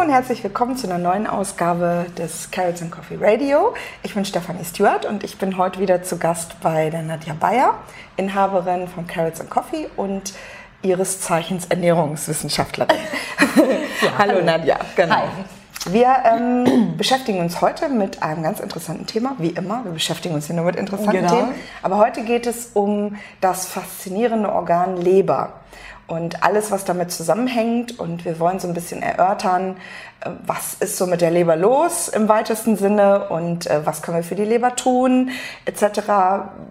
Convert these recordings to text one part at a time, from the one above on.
Hallo und herzlich willkommen zu einer neuen Ausgabe des Carrots and Coffee Radio. Ich bin Stefanie Stewart und ich bin heute wieder zu Gast bei der Nadja Bayer, Inhaberin von Carrots and Coffee und ihres Zeichens Ernährungswissenschaftlerin. ja, hallo, hallo Nadja. Genau. Hi. Wir ähm, beschäftigen uns heute mit einem ganz interessanten Thema, wie immer. Wir beschäftigen uns hier nur mit interessanten genau. Themen. Aber heute geht es um das faszinierende Organ Leber und alles, was damit zusammenhängt. Und wir wollen so ein bisschen erörtern, äh, was ist so mit der Leber los im weitesten Sinne und äh, was können wir für die Leber tun, etc.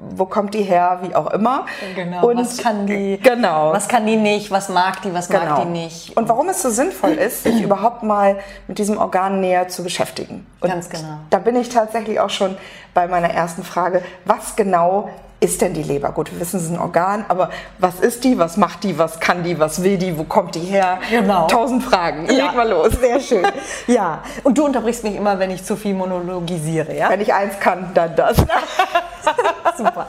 Wo kommt die her, wie auch immer. Genau, und was kann die, genau. was kann die nicht, was mag die, was genau. mag die nicht. Und warum es so sinnvoll ist, sich überhaupt mal mit diesem Organ näher zu beschäftigen. Und Ganz genau. Da bin ich tatsächlich auch schon bei meiner ersten Frage, was genau ist denn die Leber? Gut, wir wissen, es ist ein Organ, aber was ist die? Was macht die? Was kann die? Was will die? Wo kommt die her? Genau. Tausend Fragen. Ja. Leg mal los. Sehr schön. ja, und du unterbrichst mich immer, wenn ich zu viel monologisiere, ja? Wenn ich eins kann, dann das. Super.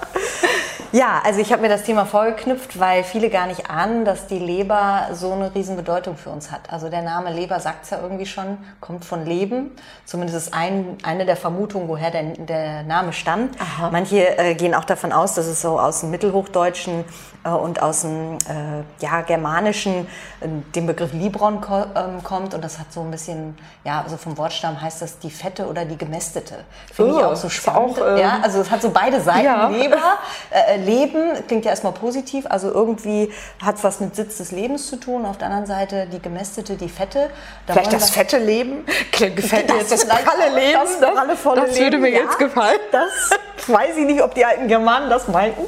Ja, also ich habe mir das Thema vorgeknüpft, weil viele gar nicht ahnen, dass die Leber so eine Riesenbedeutung für uns hat. Also der Name Leber sagt es ja irgendwie schon, kommt von Leben. Zumindest ist ein, eine der Vermutungen, woher der, der Name stammt. Aha. Manche äh, gehen auch davon aus, dass es so aus dem Mittelhochdeutschen äh, und aus dem äh, ja, Germanischen äh, dem Begriff Libron ko ähm, kommt. Und das hat so ein bisschen, ja, also vom Wortstamm heißt das die fette oder die gemästete. Finde oh, ich auch so spannend. Auch, ähm, ja, also es hat so beide Seiten. Ja. Leber, äh, Leben klingt ja erstmal positiv, also irgendwie hat es was mit Sitz des Lebens zu tun. Auf der anderen Seite die gemästete, die fette. Da Vielleicht das fette Leben? Gefällt mir jetzt das pralle Leben? Das, das, das würde mir ja, jetzt gefallen. Das weiß ich nicht, ob die alten Germanen das meinten.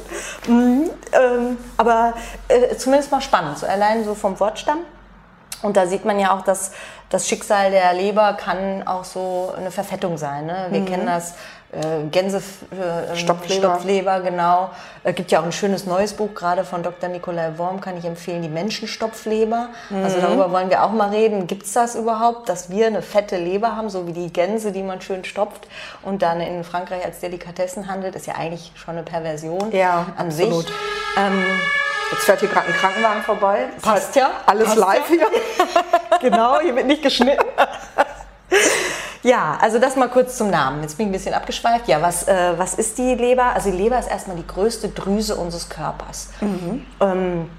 Mhm, ähm, aber äh, zumindest mal spannend, so allein so vom Wortstamm. Und da sieht man ja auch, dass das Schicksal der Leber kann auch so eine Verfettung sein. Ne? Wir mhm. kennen das äh, Gänse äh, Stopfleber. Stopfleber, genau. Es äh, gibt ja auch ein schönes neues Buch, gerade von Dr. Nikolai Worm, kann ich empfehlen, die Menschenstopfleber. Mhm. Also darüber wollen wir auch mal reden. Gibt es das überhaupt, dass wir eine fette Leber haben, so wie die Gänse, die man schön stopft und dann in Frankreich als Delikatessen handelt? Ist ja eigentlich schon eine Perversion ja, an absolut. sich. Ähm, Jetzt fährt hier gerade ein Krankenwagen vorbei. Passt ja. Alles Passt live ja. hier. genau, hier wird nicht geschnitten. Ja, also das mal kurz zum Namen. Jetzt bin ich ein bisschen abgeschweift. Ja, was, äh, was ist die Leber? Also die Leber ist erstmal die größte Drüse unseres Körpers. Mhm. Ähm,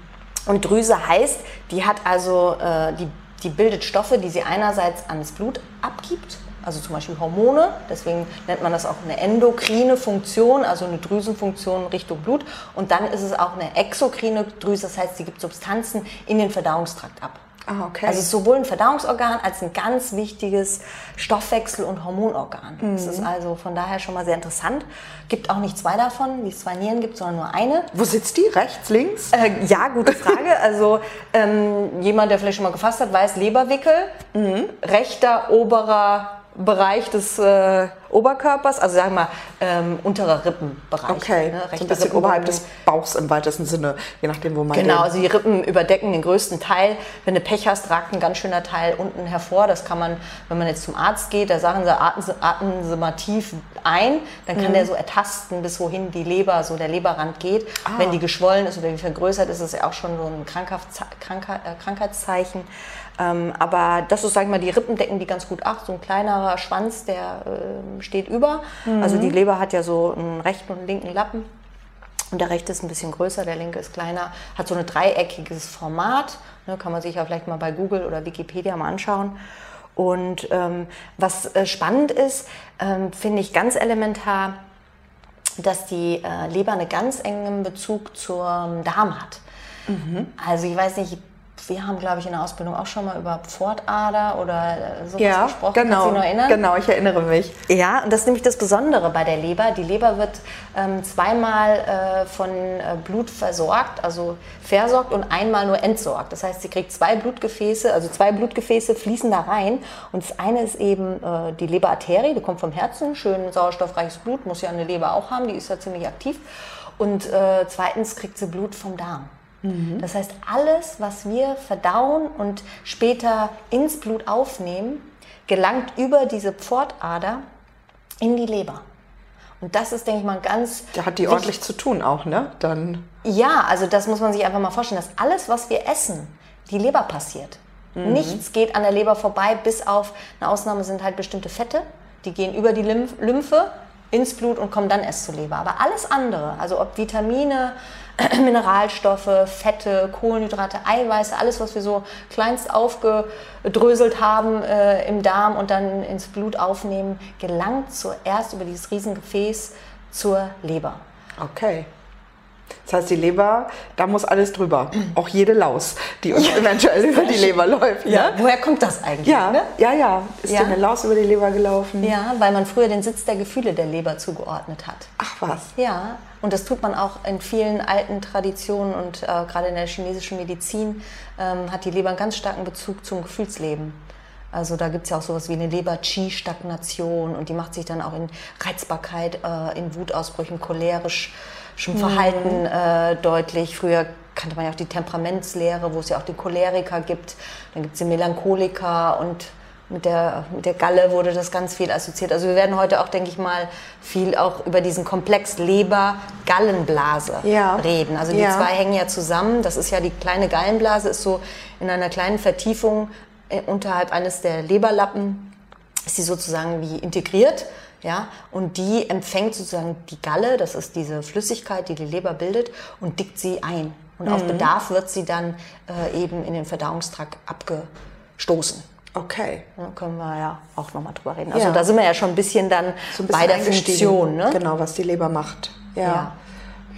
und Drüse heißt, die hat also, äh, die, die bildet Stoffe, die sie einerseits ans Blut abgibt, also zum Beispiel Hormone, deswegen nennt man das auch eine endokrine Funktion, also eine Drüsenfunktion Richtung Blut. Und dann ist es auch eine exokrine Drüse, das heißt, sie gibt Substanzen in den Verdauungstrakt ab. Ah, okay. Also sowohl ein Verdauungsorgan als ein ganz wichtiges Stoffwechsel- und Hormonorgan. Mhm. Das ist also von daher schon mal sehr interessant. Gibt auch nicht zwei davon, wie es zwei Nieren gibt, sondern nur eine. Wo sitzt die? Rechts, links? Äh, ja, gute Frage. also ähm, jemand, der vielleicht schon mal gefasst hat, weiß Leberwickel, mhm. rechter oberer Bereich des äh, Oberkörpers, also sagen wir mal ähm, unterer Rippenbereich. Okay, ne? so ein bisschen oberhalb des Bauchs im weitesten Sinne, je nachdem, wo man Genau, also die Rippen überdecken den größten Teil. Wenn du Pech hast, ragt ein ganz schöner Teil unten hervor. Das kann man, wenn man jetzt zum Arzt geht, da sagen sie, atmen Sie, atmen sie mal tief ein, dann kann mhm. der so ertasten, bis wohin die Leber, so der Leberrand geht. Ah. Wenn die geschwollen ist oder wie vergrößert ist, ist es ja auch schon so ein äh, Krankheitszeichen. Ähm, aber das ist, sag ich mal, die Rippen decken die ganz gut ab. So ein kleinerer Schwanz, der äh, steht über. Mhm. Also die Leber hat ja so einen rechten und einen linken Lappen. Und der rechte ist ein bisschen größer, der linke ist kleiner, hat so ein dreieckiges Format. Ne, kann man sich ja vielleicht mal bei Google oder Wikipedia mal anschauen. Und ähm, was äh, spannend ist, ähm, finde ich ganz elementar, dass die äh, Leber einen ganz engen Bezug zum Darm hat. Mhm. Also ich weiß nicht, wir haben, glaube ich, in der Ausbildung auch schon mal über Pfortader oder äh, sowas ja, gesprochen. Genau, Kannst du noch erinnern? Genau, ich erinnere mich. Ja, und das ist nämlich das Besondere bei der Leber. Die Leber wird ähm, zweimal äh, von äh, Blut versorgt, also versorgt und einmal nur entsorgt. Das heißt, sie kriegt zwei Blutgefäße, also zwei Blutgefäße fließen da rein. Und das eine ist eben äh, die Leberarterie, die kommt vom Herzen, schön sauerstoffreiches Blut, muss ja eine Leber auch haben, die ist ja ziemlich aktiv. Und äh, zweitens kriegt sie Blut vom Darm. Mhm. Das heißt, alles, was wir verdauen und später ins Blut aufnehmen, gelangt über diese Pfortader in die Leber. Und das ist, denke ich mal, ganz. Da hat die ordentlich zu tun auch, ne? Dann. Ja, also das muss man sich einfach mal vorstellen, dass alles, was wir essen, die Leber passiert. Mhm. Nichts geht an der Leber vorbei, bis auf eine Ausnahme sind halt bestimmte Fette, die gehen über die Lymphe ins Blut und kommen dann erst zur Leber. Aber alles andere, also ob Vitamine, Mineralstoffe, Fette, Kohlenhydrate, Eiweiße, alles, was wir so kleinst aufgedröselt haben äh, im Darm und dann ins Blut aufnehmen, gelangt zuerst über dieses Riesengefäß zur Leber. Okay. Das heißt, die Leber, da muss alles drüber. Auch jede Laus, die uns ja. eventuell über die Leber läuft. Ja. Ne? Woher kommt das eigentlich? Ja, ne? ja, ja. Ist ja. dir eine Laus über die Leber gelaufen? Ja, weil man früher den Sitz der Gefühle der Leber zugeordnet hat. Ach was. Ja, und das tut man auch in vielen alten Traditionen und äh, gerade in der chinesischen Medizin ähm, hat die Leber einen ganz starken Bezug zum Gefühlsleben. Also da gibt es ja auch sowas wie eine Leber-Qi-Stagnation und die macht sich dann auch in Reizbarkeit, äh, in Wutausbrüchen, cholerisch schon Verhalten mhm. äh, deutlich. Früher kannte man ja auch die Temperamentslehre, wo es ja auch die Choleriker gibt. Dann gibt es die Melancholiker und mit der, mit der Galle wurde das ganz viel assoziiert. Also wir werden heute auch, denke ich mal, viel auch über diesen Komplex Leber-Gallenblase ja. reden. Also die ja. zwei hängen ja zusammen. Das ist ja die kleine Gallenblase, ist so in einer kleinen Vertiefung unterhalb eines der Leberlappen, ist sie sozusagen wie integriert. Ja, und die empfängt sozusagen die Galle, das ist diese Flüssigkeit, die die Leber bildet, und dickt sie ein. Und mhm. auf Bedarf wird sie dann äh, eben in den Verdauungstrakt abgestoßen. Okay. Da können wir ja auch nochmal drüber reden. Also ja. da sind wir ja schon ein bisschen dann so ein bisschen bei der Funktion. Ne? Genau, was die Leber macht. ja. ja.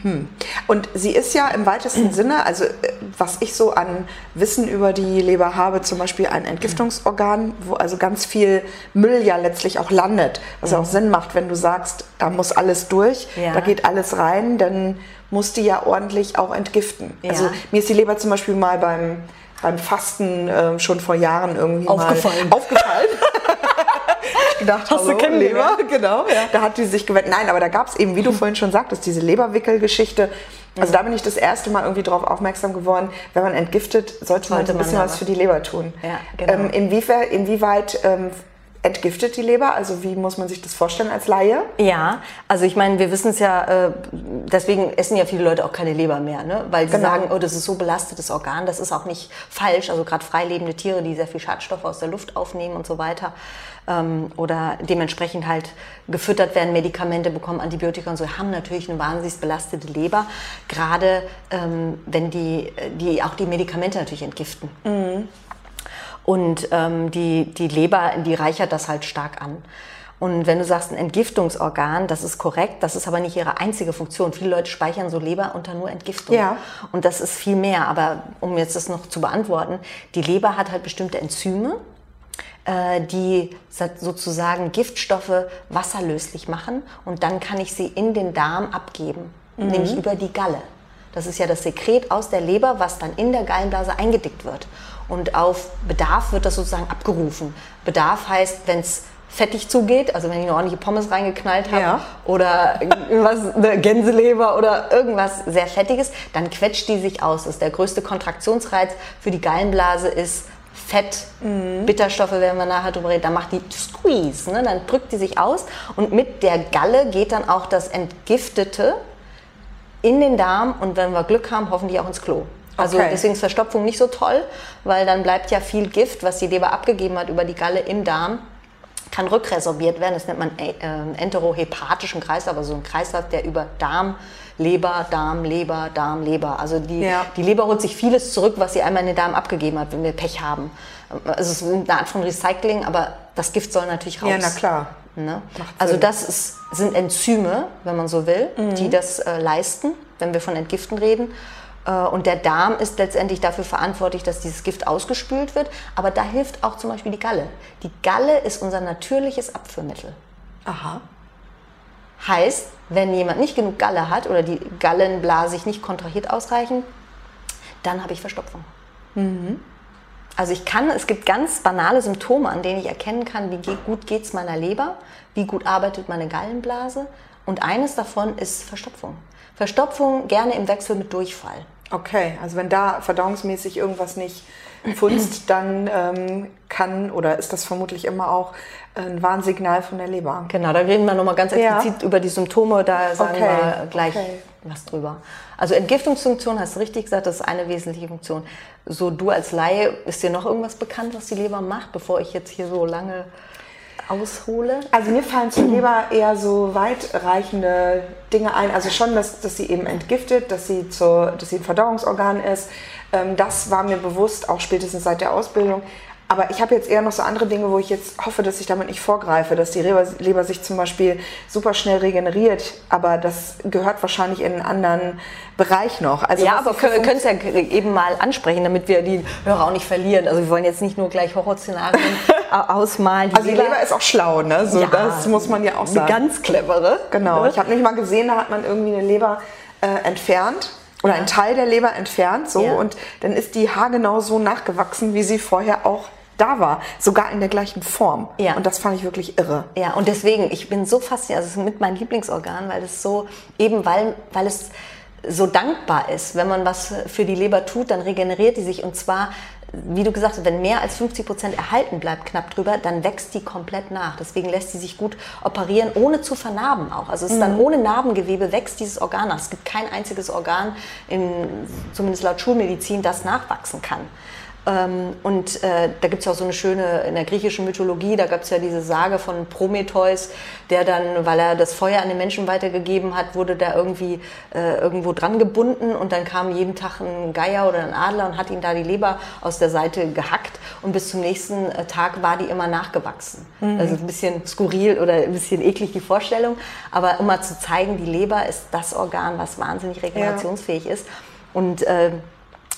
Hm. Und sie ist ja im weitesten Sinne, also äh, was ich so an Wissen über die Leber habe, zum Beispiel ein Entgiftungsorgan, wo also ganz viel Müll ja letztlich auch landet. Was ja auch Sinn macht, wenn du sagst, da muss alles durch, ja. da geht alles rein, dann muss die ja ordentlich auch entgiften. Ja. Also mir ist die Leber zum Beispiel mal beim, beim Fasten äh, schon vor Jahren irgendwie aufgefallen. mal aufgefallen. gedacht, hast hallo, du Leber, genau. Ja. Da hat die sich gewendet. Nein, aber da gab es eben, wie du vorhin schon sagtest, diese Leberwickelgeschichte. Also da bin ich das erste Mal irgendwie darauf aufmerksam geworden, wenn man entgiftet, sollte, sollte man ein bisschen was für die Leber tun. Ja, genau. ähm, inwieweit, inwieweit ähm, entgiftet die Leber? Also wie muss man sich das vorstellen als Laie? Ja, also ich meine, wir wissen es ja, äh, deswegen essen ja viele Leute auch keine Leber mehr, ne? weil sie genau. sagen, oh, das ist so belastetes Organ, das ist auch nicht falsch. Also gerade freilebende Tiere, die sehr viel Schadstoffe aus der Luft aufnehmen und so weiter ähm, oder dementsprechend halt gefüttert werden, Medikamente bekommen, Antibiotika und so, haben natürlich eine wahnsinnig belastete Leber, gerade ähm, wenn die, die auch die Medikamente natürlich entgiften. Mhm. Und ähm, die, die Leber, die reichert das halt stark an. Und wenn du sagst, ein Entgiftungsorgan, das ist korrekt, das ist aber nicht ihre einzige Funktion. Viele Leute speichern so Leber unter nur Entgiftung. Ja. Und das ist viel mehr. Aber um jetzt das noch zu beantworten, die Leber hat halt bestimmte Enzyme, die sozusagen Giftstoffe wasserlöslich machen und dann kann ich sie in den Darm abgeben, mhm. nämlich über die Galle. Das ist ja das Sekret aus der Leber, was dann in der Gallenblase eingedickt wird. Und auf Bedarf wird das sozusagen abgerufen. Bedarf heißt, wenn es fettig zugeht, also wenn ich eine ordentliche Pommes reingeknallt habe ja. oder irgendwas, eine Gänseleber oder irgendwas sehr Fettiges, dann quetscht die sich aus. Das ist der größte Kontraktionsreiz für die Gallenblase ist Fett, mhm. Bitterstoffe werden wir nachher drüber reden, dann macht die Squeeze, ne? dann drückt die sich aus und mit der Galle geht dann auch das Entgiftete in den Darm und wenn wir Glück haben, hoffentlich auch ins Klo. Also okay. deswegen ist Verstopfung nicht so toll, weil dann bleibt ja viel Gift, was die Leber abgegeben hat über die Galle im Darm, kann rückresorbiert werden. Das nennt man äh, enterohepatischen Kreislauf, also so ein Kreislauf, der über Darm, Leber, Darm, Leber, Darm, Leber. Also die, ja. die Leber holt sich vieles zurück, was sie einmal in den Darm abgegeben hat, wenn wir Pech haben. Also es ist eine Art von Recycling, aber das Gift soll natürlich raus. Ja, na klar. Ne? Also das ist, sind Enzyme, wenn man so will, mhm. die das äh, leisten, wenn wir von Entgiften reden. Äh, und der Darm ist letztendlich dafür verantwortlich, dass dieses Gift ausgespült wird. Aber da hilft auch zum Beispiel die Galle. Die Galle ist unser natürliches Abführmittel. Aha. Heißt, wenn jemand nicht genug Galle hat oder die Gallenblase sich nicht kontrahiert ausreichend, dann habe ich Verstopfung. Mhm. Also ich kann, es gibt ganz banale Symptome, an denen ich erkennen kann, wie gut geht es meiner Leber, wie gut arbeitet meine Gallenblase. Und eines davon ist Verstopfung. Verstopfung gerne im Wechsel mit Durchfall. Okay, also wenn da verdauungsmäßig irgendwas nicht funzt, dann ähm, kann oder ist das vermutlich immer auch ein Warnsignal von der Leber. Genau, da reden wir nochmal ganz explizit ja. über die Symptome, da sagen okay. wir gleich okay. was drüber. Also Entgiftungsfunktion, hast du richtig gesagt, das ist eine wesentliche Funktion. So du als Laie, ist dir noch irgendwas bekannt, was die Leber macht, bevor ich jetzt hier so lange aushole? Also mir fallen zur Leber eher so weitreichende Dinge ein. Also schon, dass, dass sie eben entgiftet, dass sie, zur, dass sie ein Verdauungsorgan ist. Ähm, das war mir bewusst, auch spätestens seit der Ausbildung. Aber ich habe jetzt eher noch so andere Dinge, wo ich jetzt hoffe, dass ich damit nicht vorgreife, dass die Leber, Leber, sich zum Beispiel super schnell regeneriert. Aber das gehört wahrscheinlich in einen anderen Bereich noch. Also ja, aber wir können es ja eben mal ansprechen, damit wir die Hörer auch nicht verlieren. Also wir wollen jetzt nicht nur gleich Horrorszenarien ausmalen. Die also die Leber, Leber ist auch schlau, ne? So, ja, das muss man ja auch sagen. Eine ganz clevere. Genau. Ne? Ich habe nicht mal gesehen, da hat man irgendwie eine Leber äh, entfernt oder ja. einen Teil der Leber entfernt, so ja. und dann ist die haargenau so nachgewachsen, wie sie vorher auch da war, sogar in der gleichen Form. Ja. Und das fand ich wirklich irre. Ja, und deswegen, ich bin so fasziniert, also es ist mit meinem Lieblingsorgan, weil es so, eben weil, weil es so dankbar ist. Wenn man was für die Leber tut, dann regeneriert die sich und zwar wie du gesagt hast, wenn mehr als 50 Prozent erhalten bleibt, knapp drüber, dann wächst die komplett nach. Deswegen lässt sie sich gut operieren, ohne zu vernarben auch. Also es ist dann mhm. ohne Narbengewebe wächst dieses Organ nach. Es gibt kein einziges Organ, in, zumindest laut Schulmedizin, das nachwachsen kann. Ähm, und äh, da gibt es ja auch so eine schöne, in der griechischen Mythologie, da gab es ja diese Sage von Prometheus, der dann, weil er das Feuer an den Menschen weitergegeben hat, wurde da irgendwie äh, irgendwo dran gebunden und dann kam jeden Tag ein Geier oder ein Adler und hat ihn da die Leber aus der Seite gehackt und bis zum nächsten äh, Tag war die immer nachgewachsen. Mhm. Also ein bisschen skurril oder ein bisschen eklig die Vorstellung, aber um mal zu zeigen, die Leber ist das Organ, was wahnsinnig regenerationsfähig ja. ist. Und äh,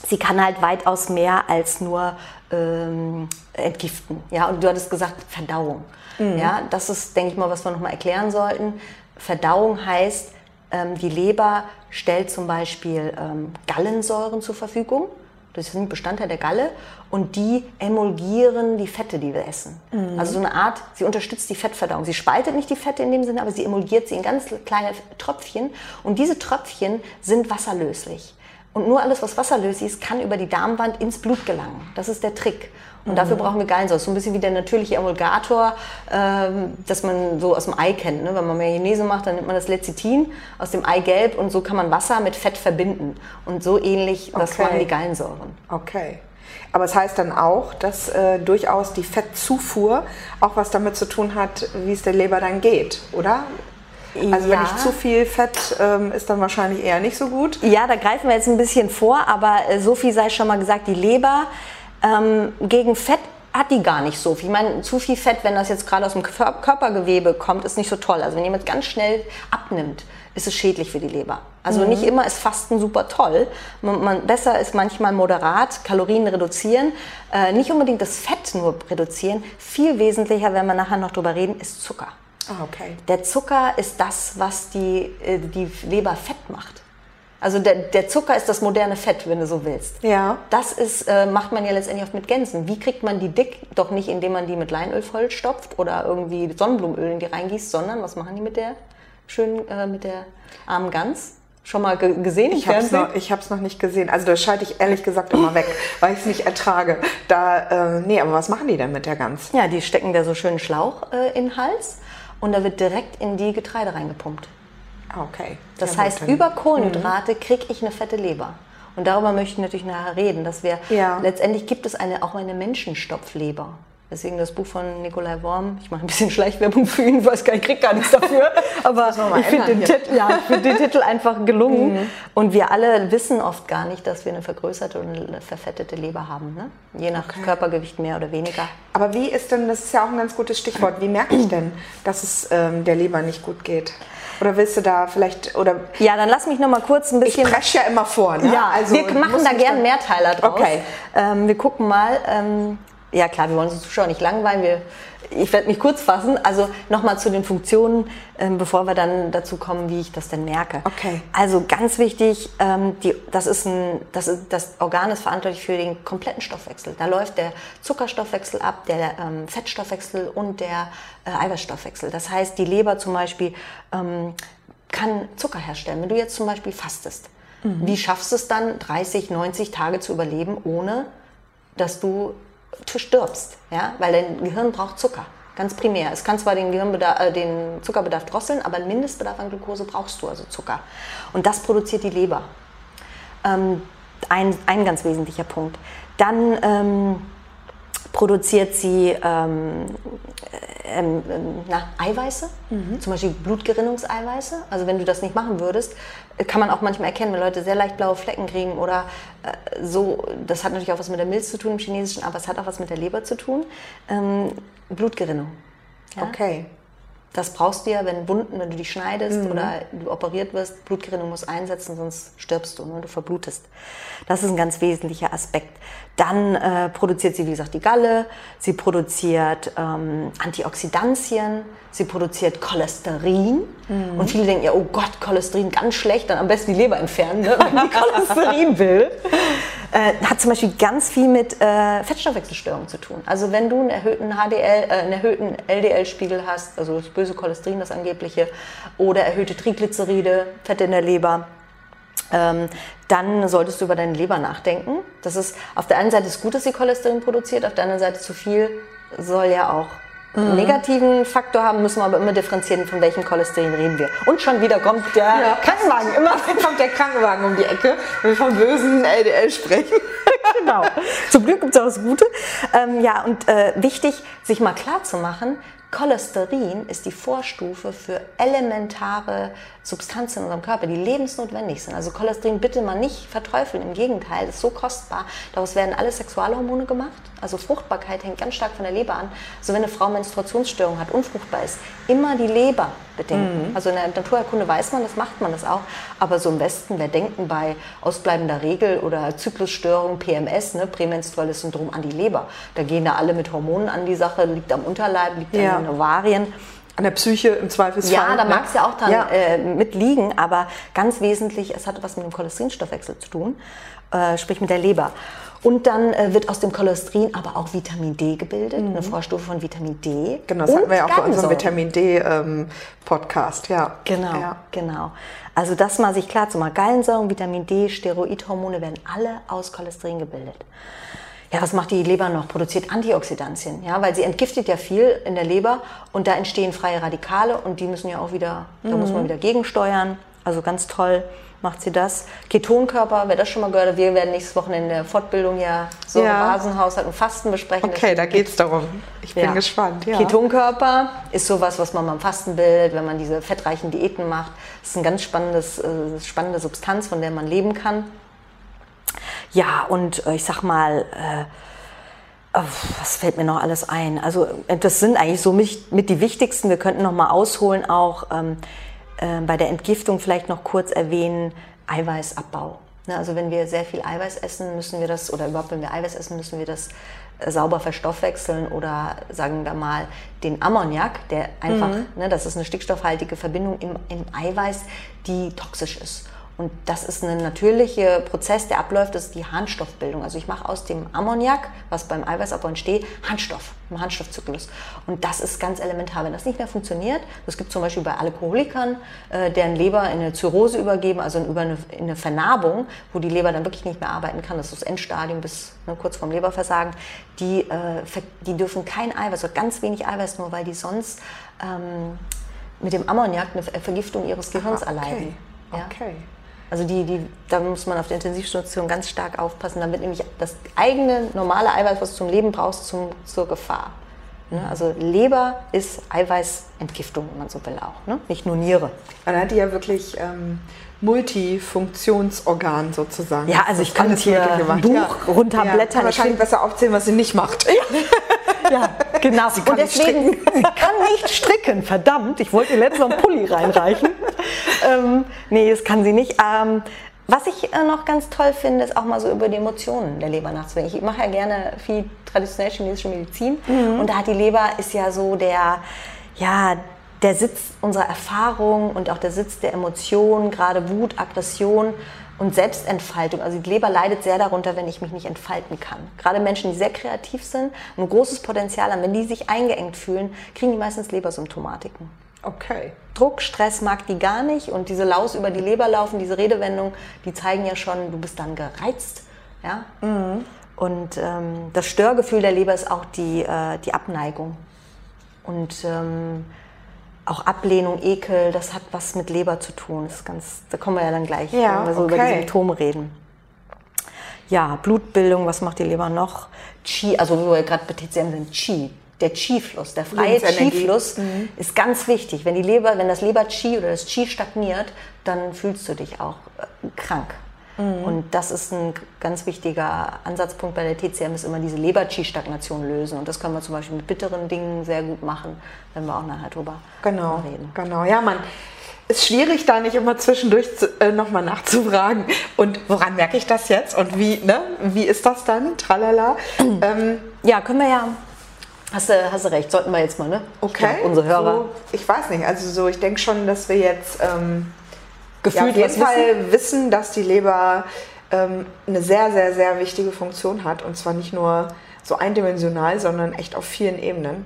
sie kann halt weitaus mehr als nur ähm, entgiften. Ja, und du hattest gesagt Verdauung. Mhm. Ja, das ist, denke ich mal, was wir nochmal erklären sollten. Verdauung heißt, ähm, die Leber stellt zum Beispiel ähm, Gallensäuren zur Verfügung. Das sind Bestandteil der Galle und die emulgieren die Fette, die wir essen. Mhm. Also so eine Art, sie unterstützt die Fettverdauung. Sie spaltet nicht die Fette in dem Sinne, aber sie emulgiert sie in ganz kleine Tröpfchen und diese Tröpfchen sind wasserlöslich. Und nur alles, was wasserlöslich ist, kann über die Darmwand ins Blut gelangen. Das ist der Trick. Und mhm. dafür brauchen wir Gallensäure. So ein bisschen wie der natürliche Emulgator, ähm, das man so aus dem Ei kennt. Ne? Wenn man Mayonnaise macht, dann nimmt man das Lecithin aus dem Eigelb und so kann man Wasser mit Fett verbinden. Und so ähnlich, das okay. machen die Gallensäuren. Okay. Aber es das heißt dann auch, dass äh, durchaus die Fettzufuhr auch was damit zu tun hat, wie es der Leber dann geht, oder? Also ja. wenn nicht zu viel Fett ähm, ist dann wahrscheinlich eher nicht so gut. Ja, da greifen wir jetzt ein bisschen vor, aber äh, so viel sei schon mal gesagt, die Leber ähm, gegen Fett hat die gar nicht so viel. Ich meine, zu viel Fett, wenn das jetzt gerade aus dem Körpergewebe kommt, ist nicht so toll. Also wenn jemand ganz schnell abnimmt, ist es schädlich für die Leber. Also mhm. nicht immer ist Fasten super toll. Man, man, besser ist manchmal moderat, Kalorien reduzieren. Äh, nicht unbedingt das Fett nur reduzieren. Viel wesentlicher, wenn wir nachher noch drüber reden, ist Zucker. Ah, okay. Der Zucker ist das, was die, äh, die Leber fett macht. Also der, der Zucker ist das moderne Fett, wenn du so willst. Ja. Das ist, äh, macht man ja letztendlich oft mit Gänsen. Wie kriegt man die dick? Doch nicht, indem man die mit Leinöl vollstopft oder irgendwie Sonnenblumenöl in die reingießt, sondern was machen die mit der schönen, äh, mit der armen Gans? Schon mal gesehen? Ich habe es noch, noch nicht gesehen. Also das schalte ich ehrlich gesagt immer weg, weil ich es nicht ertrage. Da, äh, nee, aber was machen die denn mit der Gans? Ja, die stecken da so schönen Schlauch äh, in den Hals und da wird direkt in die Getreide reingepumpt. Ah, okay. Das ja, heißt, über Kohlenhydrate mhm. kriege ich eine fette Leber. Und darüber möchte ich natürlich nachher reden, dass wir ja. letztendlich gibt es eine, auch eine Menschenstopfleber. Deswegen das Buch von Nikolai Worm. Ich mache ein bisschen Schleichwerbung für ihn, weiß gar, ich kriege gar nichts dafür. Aber ich finde den, Titel, ja, find den Titel einfach gelungen. Mhm. Und wir alle wissen oft gar nicht, dass wir eine vergrößerte und eine verfettete Leber haben. Ne? Je nach okay. Körpergewicht mehr oder weniger. Aber wie ist denn, das ist ja auch ein ganz gutes Stichwort, wie merke ich denn, dass es ähm, der Leber nicht gut geht? Oder willst du da vielleicht oder? Ja, dann lass mich noch mal kurz ein bisschen. Ich presche ja immer vor. Ne? Ja, also wir machen da gern Mehrteiler draus. Okay. Ähm, wir gucken mal. Ähm, ja klar, wir wollen unsere Zuschauer nicht langweilen. Wir, ich werde mich kurz fassen. Also nochmal zu den Funktionen, ähm, bevor wir dann dazu kommen, wie ich das denn merke. Okay. Also ganz wichtig, ähm, die, das, ist ein, das, ist, das Organ ist verantwortlich für den kompletten Stoffwechsel. Da läuft der Zuckerstoffwechsel ab, der ähm, Fettstoffwechsel und der äh, Eiweißstoffwechsel. Das heißt, die Leber zum Beispiel ähm, kann Zucker herstellen. Wenn du jetzt zum Beispiel fastest, mhm. wie schaffst du es dann, 30, 90 Tage zu überleben, ohne dass du stirbst, ja? weil dein Gehirn braucht Zucker. Ganz primär. Es kann zwar den, Gehirnbedarf, äh, den Zuckerbedarf drosseln, aber einen Mindestbedarf an Glucose brauchst du, also Zucker. Und das produziert die Leber. Ähm, ein, ein ganz wesentlicher Punkt. Dann ähm, produziert sie ähm, ähm, na, Eiweiße, mhm. zum Beispiel Blutgerinnungseiweiße. Also wenn du das nicht machen würdest, kann man auch manchmal erkennen, wenn Leute sehr leicht blaue Flecken kriegen oder äh, so. Das hat natürlich auch was mit der Milz zu tun im Chinesischen, aber es hat auch was mit der Leber zu tun. Ähm, Blutgerinnung. Ja? Okay. Das brauchst du ja, wenn Wunden, wenn du dich schneidest mhm. oder du operiert wirst, Blutgerinnung muss einsetzen, sonst stirbst du, ne? du verblutest. Das ist ein ganz wesentlicher Aspekt. Dann äh, produziert sie, wie gesagt, die Galle, sie produziert ähm, Antioxidantien, sie produziert Cholesterin. Mhm. Und viele denken ja, oh Gott, Cholesterin ganz schlecht, dann am besten die Leber entfernen, ne? wenn die Cholesterin will. Äh, hat zum Beispiel ganz viel mit äh, Fettstoffwechselstörungen zu tun. Also wenn du einen erhöhten HDL, äh, einen erhöhten LDL-Spiegel hast, also das böse Cholesterin, das angebliche, oder erhöhte Triglyceride, Fette in der Leber, ähm, dann solltest du über deine Leber nachdenken. Das ist auf der einen Seite ist gut, dass sie Cholesterin produziert, auf der anderen Seite zu viel soll ja auch mhm. negativen Faktor haben, müssen wir aber immer differenzieren, von welchem Cholesterin reden wir. Und schon wieder kommt der ja. Krankenwagen. Immer kommt der Krankenwagen um die Ecke, wenn wir vom bösen LDL sprechen. genau. Zum Glück gibt es auch das Gute. Ähm, ja, und äh, wichtig, sich mal klar zu machen, Cholesterin ist die Vorstufe für elementare Substanzen in unserem Körper, die lebensnotwendig sind. Also Cholesterin bitte mal nicht verteufeln, im Gegenteil, das ist so kostbar. Daraus werden alle Sexualhormone gemacht. Also Fruchtbarkeit hängt ganz stark von der Leber an. Also wenn eine Frau Menstruationsstörung hat, unfruchtbar ist, immer die Leber bedenken. Mhm. Also in der Naturerkunde weiß man, das macht man das auch. Aber so im Westen, wir denken bei ausbleibender Regel oder Zyklusstörung, PMS, ne, prämenstruelles Syndrom an die Leber. Da gehen da alle mit Hormonen an die Sache, liegt am Unterleib, liegt ja. An Ovarien an der Psyche im Zweifelsfall. Ja, da ne? mag es ja auch dann ja. Äh, mitliegen, aber ganz wesentlich, es hat was mit dem Cholesterinstoffwechsel zu tun, äh, sprich mit der Leber. Und dann äh, wird aus dem Cholesterin aber auch Vitamin D gebildet, mhm. eine Vorstufe von Vitamin D. Genau, das hatten wir ja auch bei unserem Vitamin D-Podcast, ähm, ja. Genau, ja. genau. Also das mal sich klar zu machen. Gallensäure, Vitamin D, Steroidhormone werden alle aus Cholesterin gebildet. Ja, was macht die Leber noch? Produziert Antioxidantien, ja, weil sie entgiftet ja viel in der Leber und da entstehen freie Radikale und die müssen ja auch wieder, mhm. da muss man mhm. wieder gegensteuern. Also ganz toll macht sie das. Ketonkörper, wer das schon mal gehört hat, wir werden nächstes Wochenende in der Fortbildung ja so ja. Basenhaushalt und Fasten besprechen. Okay, da geht es darum. Ich bin ja. gespannt. Ja. Ketonkörper ist sowas, was man beim Fasten bildet, wenn man diese fettreichen Diäten macht. Das ist eine ganz spannendes, äh, spannende Substanz, von der man leben kann. Ja, und äh, ich sag mal, äh, oh, was fällt mir noch alles ein? Also äh, das sind eigentlich so mit, mit die wichtigsten. Wir könnten noch mal ausholen, auch ähm, äh, bei der Entgiftung vielleicht noch kurz erwähnen, Eiweißabbau. Ne, also wenn wir sehr viel Eiweiß essen, müssen wir das, oder überhaupt wenn wir Eiweiß essen, müssen wir das äh, sauber verstoffwechseln oder sagen wir mal den Ammoniak, der einfach, mhm. ne, das ist eine stickstoffhaltige Verbindung im, im Eiweiß, die toxisch ist. Und das ist ein natürlicher Prozess, der abläuft, das ist die Harnstoffbildung. Also ich mache aus dem Ammoniak, was beim Eiweißabbau entsteht, Harnstoff, im Harnstoffzyklus. Und das ist ganz elementar. Wenn das nicht mehr funktioniert, das gibt zum Beispiel bei Alkoholikern, äh, deren Leber in eine Zirrhose übergeben, also über eine, in eine Vernarbung, wo die Leber dann wirklich nicht mehr arbeiten kann, das ist das Endstadium bis ne, kurz vorm Leberversagen, die, äh, die dürfen kein Eiweiß, oder ganz wenig Eiweiß nur, weil die sonst ähm, mit dem Ammoniak eine Vergiftung ihres Gehirns Aha, okay. erleiden. Ja? Okay. Also die, die, da muss man auf der Intensivstation ganz stark aufpassen, damit nämlich das eigene normale Eiweiß, was du zum Leben brauchst, zum, zur Gefahr. Ne? Also Leber ist Eiweißentgiftung, wenn man so will auch, ne? nicht nur Niere. Dann hat die ja wirklich ähm, Multifunktionsorgan sozusagen. Ja, also ich kann hier ein Buch ja. runterblättern. Ja, wahrscheinlich besser aufzählen, was sie nicht macht. Ja, ja genau. Sie kann Und deswegen, nicht stricken. sie kann nicht stricken, verdammt. Ich wollte ihr letztens noch einen Pulli reinreichen. ähm, nee, das kann sie nicht. Ähm, was ich äh, noch ganz toll finde, ist auch mal so über die Emotionen der Leber nachzudenken. Ich mache ja gerne viel traditionell chinesische Medizin mhm. und da hat die Leber ist ja so der, ja, der Sitz unserer Erfahrung und auch der Sitz der Emotionen, gerade Wut, Aggression und Selbstentfaltung. Also die Leber leidet sehr darunter, wenn ich mich nicht entfalten kann. Gerade Menschen, die sehr kreativ sind, ein großes Potenzial haben, wenn die sich eingeengt fühlen, kriegen die meistens Lebersymptomatiken. Okay. Druck, Stress mag die gar nicht und diese Laus über die Leber laufen, diese Redewendung, die zeigen ja schon, du bist dann gereizt. Ja? Mhm. Und ähm, das Störgefühl der Leber ist auch die, äh, die Abneigung. Und ähm, auch Ablehnung, Ekel, das hat was mit Leber zu tun. Das ist ganz, da kommen wir ja dann gleich, ja, wenn wir so okay. über die Symptome reden. Ja, Blutbildung, was macht die Leber noch? Qi, also wo wir gerade bei TCM sind, Qi. Der Qi-Fluss, der freie Qi-Fluss mhm. ist ganz wichtig. Wenn die Leber, wenn das Leber-Qi oder das Qi stagniert, dann fühlst du dich auch äh, krank. Mhm. Und das ist ein ganz wichtiger Ansatzpunkt bei der TCM, ist immer diese Leber-Qi-Stagnation lösen. Und das können wir zum Beispiel mit bitteren Dingen sehr gut machen, wenn wir auch nachher drüber genau, reden. Genau, ja, man ist schwierig, da nicht immer zwischendurch äh, nochmal nachzufragen. Und woran merke ich das jetzt? Und wie, ne? wie ist das dann? Tralala. ähm, ja, können wir ja. Hast du, hast du recht, sollten wir jetzt mal, ne? Okay. Glaub, unsere Hörer. So, ich weiß nicht, also so, ich denke schon, dass wir jetzt ähm, Gefühlt ja, auf jeden Fall wissen? wissen, dass die Leber ähm, eine sehr, sehr, sehr wichtige Funktion hat. Und zwar nicht nur so eindimensional, sondern echt auf vielen Ebenen.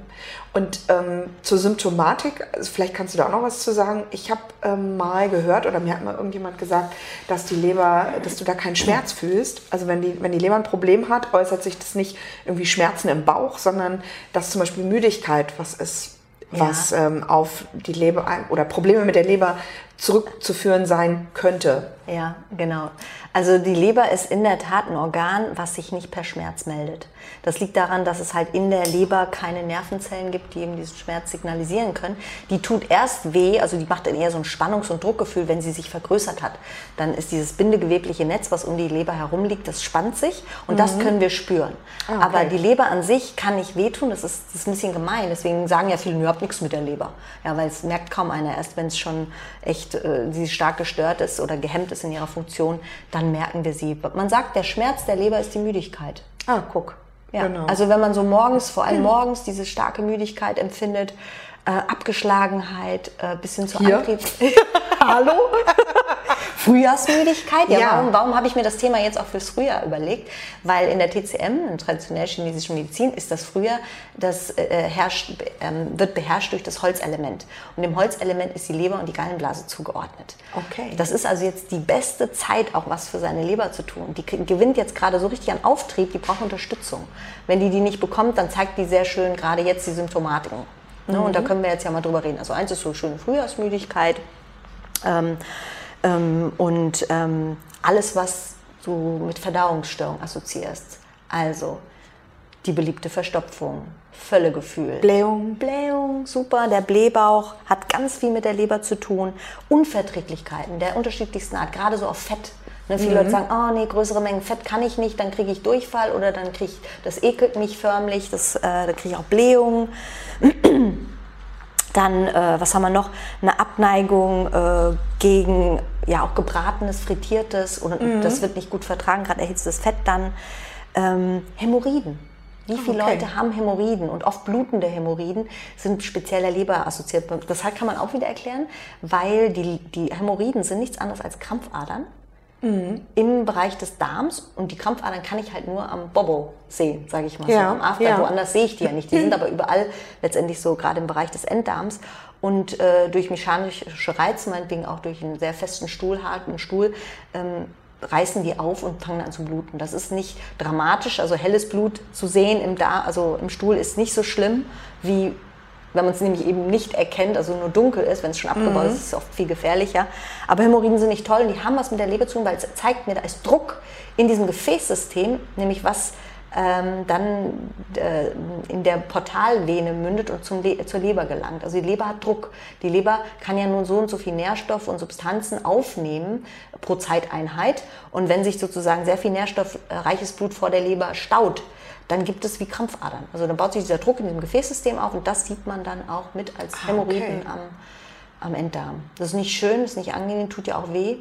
Und ähm, zur Symptomatik, also vielleicht kannst du da auch noch was zu sagen. Ich habe ähm, mal gehört oder mir hat mal irgendjemand gesagt, dass die Leber, dass du da keinen Schmerz fühlst. Also wenn die, wenn die Leber ein Problem hat, äußert sich das nicht irgendwie Schmerzen im Bauch, sondern dass zum Beispiel Müdigkeit was ist, was ja. ähm, auf die Leber oder Probleme mit der Leber zurückzuführen sein könnte. Ja, genau. Also die Leber ist in der Tat ein Organ, was sich nicht per Schmerz meldet. Das liegt daran, dass es halt in der Leber keine Nervenzellen gibt, die eben diesen Schmerz signalisieren können. Die tut erst weh, also die macht dann eher so ein Spannungs- und Druckgefühl, wenn sie sich vergrößert hat. Dann ist dieses bindegewebliche Netz, was um die Leber herum liegt, das spannt sich und mhm. das können wir spüren. Ah, okay. Aber die Leber an sich kann nicht wehtun, das ist, das ist ein bisschen gemein. Deswegen sagen ja viele, ihr habt nichts mit der Leber. Ja, weil es merkt kaum einer. Erst wenn es schon echt, äh, sie stark gestört ist oder gehemmt ist in ihrer Funktion, dann merken wir sie. Man sagt, der Schmerz der Leber ist die Müdigkeit. Ah, guck. Ja, genau. also wenn man so morgens, vor allem morgens, diese starke Müdigkeit empfindet, äh, Abgeschlagenheit, äh, bis hin zu Hier? Antrieb. Hallo? Frühjahrsmüdigkeit. Ja, ja. Warum, warum habe ich mir das Thema jetzt auch fürs Frühjahr überlegt? Weil in der TCM, in traditionell chinesischen Medizin, ist das Frühjahr, das äh, herrscht, ähm, wird beherrscht durch das Holzelement. Und dem Holzelement ist die Leber und die Gallenblase zugeordnet. Okay. Das ist also jetzt die beste Zeit, auch was für seine Leber zu tun. Die gewinnt jetzt gerade so richtig an Auftrieb, die braucht Unterstützung. Wenn die die nicht bekommt, dann zeigt die sehr schön gerade jetzt die Symptomatiken. Ne? Mhm. Und da können wir jetzt ja mal drüber reden. Also eins ist so schöne Frühjahrsmüdigkeit. Ähm, ähm, und ähm, alles, was du mit Verdauungsstörung assoziierst. Also die beliebte Verstopfung, Völlegefühl. Blähung. Blähung, super. Der Blähbauch hat ganz viel mit der Leber zu tun. Unverträglichkeiten der unterschiedlichsten Art, gerade so auf Fett. Ne, viele mhm. Leute sagen, oh nee, größere Mengen Fett kann ich nicht, dann kriege ich Durchfall oder dann kriege ich, das ekelt mich förmlich, das, äh, dann kriege ich auch Blähungen. Dann, äh, was haben wir noch? Eine Abneigung äh, gegen ja auch gebratenes, frittiertes und mhm. das wird nicht gut vertragen, gerade erhitztes Fett dann. Ähm, Hämorrhoiden. Wie viele okay. Leute haben Hämorrhoiden und oft blutende Hämorrhoiden sind spezieller Leber assoziiert. Das kann man auch wieder erklären, weil die, die Hämorrhoiden sind nichts anderes als Krampfadern mhm. im Bereich des Darms und die Krampfadern kann ich halt nur am Bobo sehen, sage ich mal ja, so, am After. Ja. Woanders sehe ich die ja nicht. Die sind aber überall letztendlich so, gerade im Bereich des Enddarms. Und äh, durch mechanische Reize, meinetwegen auch durch einen sehr festen Stuhl, harten Stuhl, ähm, reißen die auf und fangen an zu bluten. Das ist nicht dramatisch, also helles Blut zu sehen im, Dar also im Stuhl ist nicht so schlimm wie wenn man es nämlich eben nicht erkennt, also nur dunkel ist, wenn es schon abgebaut mhm. ist, ist es oft viel gefährlicher. Aber Hämorrhoiden sind nicht toll und die haben was mit der Leber zu tun, weil es zeigt mir, da ist Druck in diesem Gefäßsystem, nämlich was ähm, dann äh, in der Portalvene mündet und zum Le zur Leber gelangt. Also die Leber hat Druck. Die Leber kann ja nur so und so viel Nährstoff und Substanzen aufnehmen pro Zeiteinheit. Und wenn sich sozusagen sehr viel nährstoffreiches Blut vor der Leber staut, dann gibt es wie Krampfadern. Also dann baut sich dieser Druck in dem Gefäßsystem auf und das sieht man dann auch mit als ah, Hämorrhoiden okay. am, am Enddarm. Das ist nicht schön, das ist nicht angenehm, tut ja auch weh,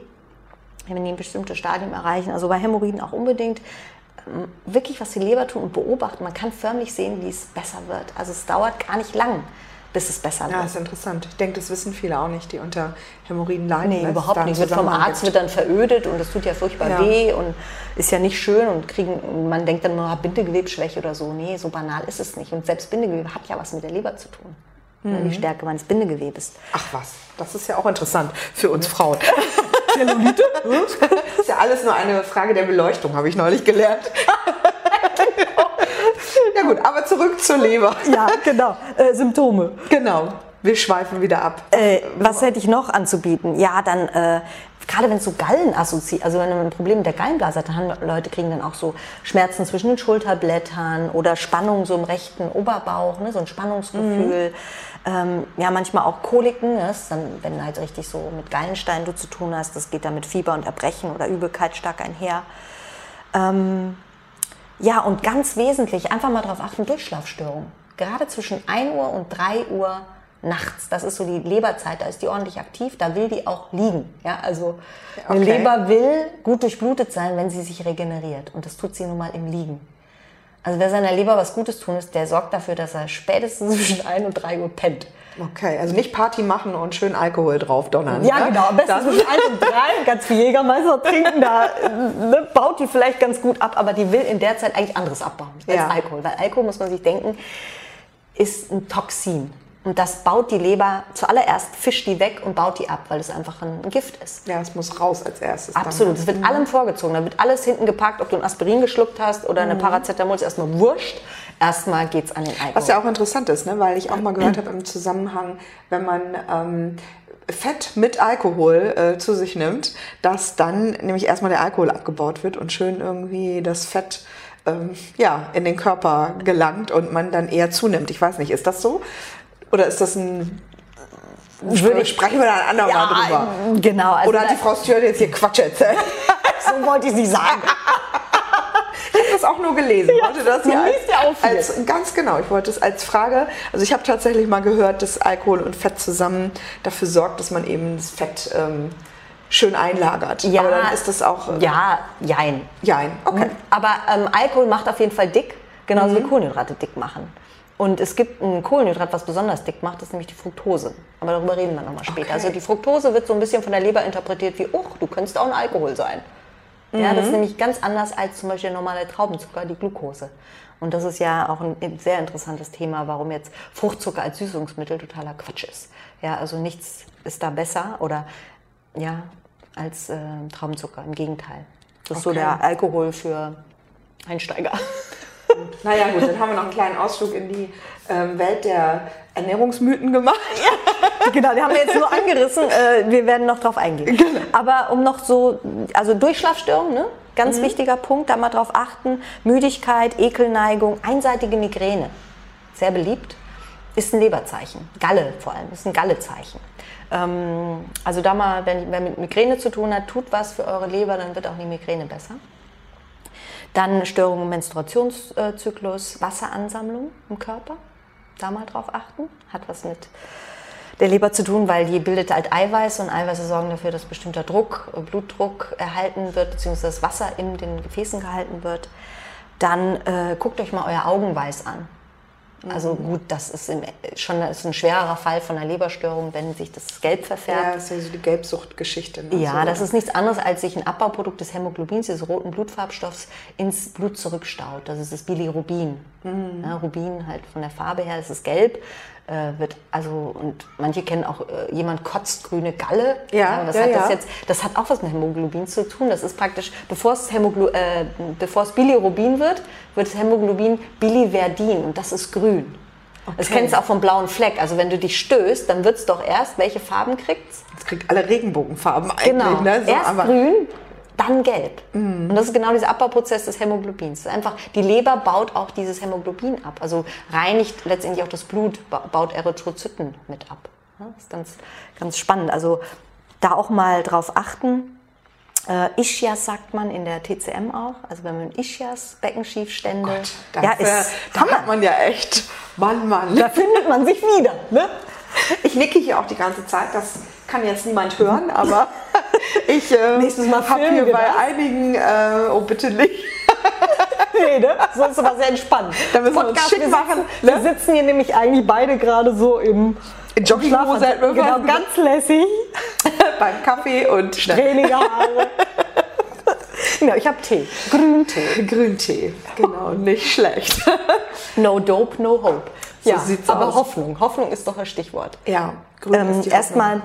wenn die ein bestimmtes Stadium erreichen. Also bei Hämorrhoiden auch unbedingt ähm, wirklich was die Leber tun und beobachten. Man kann förmlich sehen, wie es besser wird. Also es dauert gar nicht lang bis es besser wird. Ja, ist interessant. Ich denke, das wissen viele auch nicht, die unter Hämorrhoiden leiden. Nee, überhaupt nicht. Wird vom Arzt wird dann verödet und das tut ja furchtbar ja. weh und ist ja nicht schön und kriegen, man denkt dann, man hat Bindegewebsschwäche oder so. Nee, so banal ist es nicht. Und selbst Bindegewebe hat ja was mit der Leber zu tun. Mhm. Die Stärke meines Bindegewebes. Ach was, das ist ja auch interessant für uns Frauen. Zellulite? ist ja alles nur eine Frage der Beleuchtung, habe ich neulich gelernt. Ja gut, aber zurück zur Leber. Ja, genau. Äh, Symptome. Genau. Wir schweifen wieder ab. Äh, was hätte ich noch anzubieten? Ja, dann äh, gerade wenn es so Gallen assoziiert, also wenn man ein Problem mit der Gallenblase hat, dann haben Leute kriegen dann auch so Schmerzen zwischen den Schulterblättern oder Spannung so im rechten Oberbauch, ne, so ein Spannungsgefühl. Mhm. Ähm, ja, manchmal auch Koliken, ne, dann, wenn halt richtig so mit Gallenstein du zu tun hast, das geht dann mit Fieber und Erbrechen oder Übelkeit stark einher. Ähm, ja, und ganz wesentlich, einfach mal darauf achten, Durchschlafstörungen. Gerade zwischen 1 Uhr und 3 Uhr nachts. Das ist so die Leberzeit, da ist die ordentlich aktiv, da will die auch liegen. Ja, also okay. eine Leber will gut durchblutet sein, wenn sie sich regeneriert. Und das tut sie nun mal im Liegen. Also wer seiner Leber was Gutes tun ist, der sorgt dafür, dass er spätestens zwischen 1 und 3 Uhr pennt. Okay, also nicht Party machen und schön Alkohol drauf donnern. Ja, ne? genau. Am besten zwischen 1 und 3 ganz viel Jägermeister trinken. Da ne, baut die vielleicht ganz gut ab, aber die will in der Zeit eigentlich anderes abbauen als ja. Alkohol. Weil Alkohol, muss man sich denken, ist ein Toxin. Und das baut die Leber zuallererst, fischt die weg und baut die ab, weil es einfach ein Gift ist. Ja, es muss raus als erstes. Absolut. Es wird mhm. allem vorgezogen. Da wird alles hinten gepackt, ob du ein Aspirin geschluckt hast oder eine mhm. Paracetamol, ist erstmal wurscht. Erstmal geht es an den Alkohol. Was ja auch interessant ist, ne? weil ich auch mal gehört habe im Zusammenhang, wenn man ähm, Fett mit Alkohol äh, zu sich nimmt, dass dann nämlich erstmal der Alkohol abgebaut wird und schön irgendwie das Fett ähm, ja, in den Körper gelangt und man dann eher zunimmt. Ich weiß nicht, ist das so? Oder ist das ein würde sprechen wir da ein andermal ja, drüber. Genau. Also Oder hat die Frau Stewart jetzt hier Quatsch erzählt? so wollte ich sie sagen. ich habe das auch nur gelesen. Ja, wollte das ja als, ja als, ganz genau. Ich wollte es als Frage. Also ich habe tatsächlich mal gehört, dass Alkohol und Fett zusammen dafür sorgt, dass man eben das Fett ähm, schön einlagert. Ja, Aber dann ist das auch. Ähm, ja, jein. Jein. Okay. Aber ähm, Alkohol macht auf jeden Fall dick, genauso mhm. wie Kohlenhydrate dick machen. Und es gibt ein Kohlenhydrat, was besonders dick macht, das ist nämlich die Fructose. Aber darüber reden wir nochmal später. Okay. Also die Fructose wird so ein bisschen von der Leber interpretiert wie, oh, du könntest auch ein Alkohol sein. Mhm. Ja, das ist mhm. nämlich ganz anders als zum Beispiel der normale Traubenzucker, die Glucose. Und das ist ja auch ein sehr interessantes Thema, warum jetzt Fruchtzucker als Süßungsmittel totaler Quatsch ist. Ja, also nichts ist da besser oder ja, als äh, Traubenzucker. Im Gegenteil. Das ist okay. so der Alkohol für Einsteiger. Naja, gut, dann haben wir noch einen kleinen Ausflug in die ähm, Welt der Ernährungsmythen gemacht. Ja, genau, die haben wir jetzt nur angerissen. Äh, wir werden noch drauf eingehen. Genau. Aber um noch so, also Durchschlafstörungen, ne? ganz mhm. wichtiger Punkt, da mal drauf achten. Müdigkeit, Ekelneigung, einseitige Migräne, sehr beliebt, ist ein Leberzeichen. Galle vor allem, ist ein Gallezeichen. Ähm, also da mal, wenn, wer mit Migräne zu tun hat, tut was für eure Leber, dann wird auch die Migräne besser. Dann Störungen im Menstruationszyklus, Wasseransammlung im Körper. Da mal drauf achten. Hat was mit der Leber zu tun, weil die bildet halt Eiweiß und Eiweiße sorgen dafür, dass bestimmter Druck, Blutdruck erhalten wird, beziehungsweise das Wasser in den Gefäßen gehalten wird. Dann äh, guckt euch mal euer Augenweiß an. Also mhm. gut, das ist im, schon ist ein schwererer Fall von einer Leberstörung, wenn sich das Gelb verfärbt. Ja, das ist ja so die Gelbsuchtgeschichte. Ne? Ja, so. das ist nichts anderes, als sich ein Abbauprodukt des Hämoglobins, des roten Blutfarbstoffs, ins Blut zurückstaut. Das ist das Bilirubin. Mhm. Ja, Rubin halt von der Farbe her, das ist gelb äh, wird also und manche kennen auch äh, jemand kotzt grüne Galle. Ja, was ja, hat ja. das jetzt? Das hat auch was mit Hämoglobin zu tun. Das ist praktisch, bevor es, Hämoglo äh, bevor es Bilirubin wird, wird das Hämoglobin Biliverdin und das ist grün. Okay. Das kennst du auch vom blauen Fleck. Also wenn du dich stößt, dann wird es doch erst, welche Farben kriegt's? Es kriegt alle Regenbogenfarben eigentlich. Genau. Ne? So, erst grün, dann gelb. Mm. Und das ist genau dieser Abbauprozess des Hämoglobins. einfach, die Leber baut auch dieses Hämoglobin ab. Also reinigt letztendlich auch das Blut, baut Erythrozyten mit ab. Das ist ganz, ganz spannend. Also da auch mal drauf achten. Äh, Ischias sagt man in der TCM auch. Also wenn man Ischias, Beckenschiefstände. Gott, dafür, ja, ist da hat man ja echt, Mann, Mann. Da findet man sich wieder. Ne? Ich nicke hier auch die ganze Zeit. Das kann jetzt niemand hören, aber ich äh, habe hier bei das. einigen, äh, oh bitte nicht. nee, ne? So ist aber sehr entspannt. Da müssen Podcast, wir uns schick machen. Wir sitzen, ne? wir sitzen hier nämlich eigentlich beide gerade so im in Jogginghose halt Genau, ganz lässig. Beim Kaffee und strähnige Haare. genau, ich habe Tee. Grüntee. Grüntee, genau, nicht schlecht. no dope, no hope. So ja, aber aus. Hoffnung. Hoffnung ist doch ein Stichwort. Ja, grün ähm, ist die Erstmal,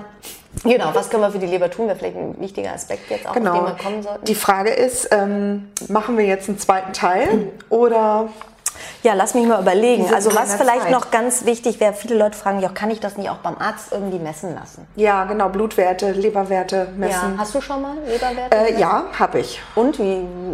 genau, was können wir für die Leber tun? Wäre vielleicht ein wichtiger Aspekt jetzt auch, genau. auf den wir kommen sollten. Die Frage ist, ähm, machen wir jetzt einen zweiten Teil oder Ja, lass mich mal überlegen. Also was vielleicht Zeit. noch ganz wichtig wäre, viele Leute fragen ja, kann ich das nicht auch beim Arzt irgendwie messen lassen? Ja, genau, Blutwerte, Leberwerte messen. Ja. Hast du schon mal Leberwerte? Äh, ja, habe ich. Und wie?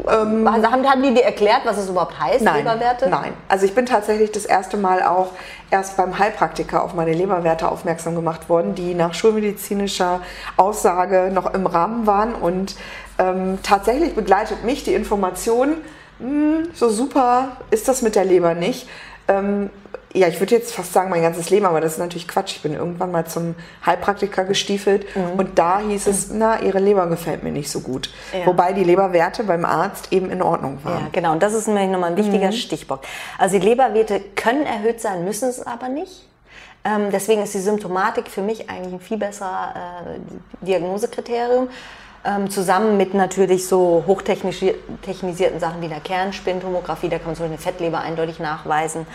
Ähm, haben, haben die dir erklärt, was es überhaupt heißt, nein, Leberwerte? Nein, also ich bin tatsächlich das erste Mal auch erst beim Heilpraktiker auf meine Leberwerte aufmerksam gemacht worden, die nach schulmedizinischer Aussage noch im Rahmen waren und ähm, tatsächlich begleitet mich die Information, hm, so super ist das mit der Leber nicht. Ähm, ja, ich würde jetzt fast sagen, mein ganzes Leben, aber das ist natürlich Quatsch. Ich bin irgendwann mal zum Heilpraktiker gestiefelt mhm. und da hieß es, na, ihre Leber gefällt mir nicht so gut. Ja. Wobei die Leberwerte beim Arzt eben in Ordnung waren. Ja, genau. Und das ist nämlich nochmal ein wichtiger mhm. Stichpunkt. Also die Leberwerte können erhöht sein, müssen es aber nicht. Ähm, deswegen ist die Symptomatik für mich eigentlich ein viel besserer äh, Diagnosekriterium ähm, zusammen mit natürlich so hochtechnisierten Sachen wie der Kernspintomographie, da kann man so eine Fettleber eindeutig nachweisen.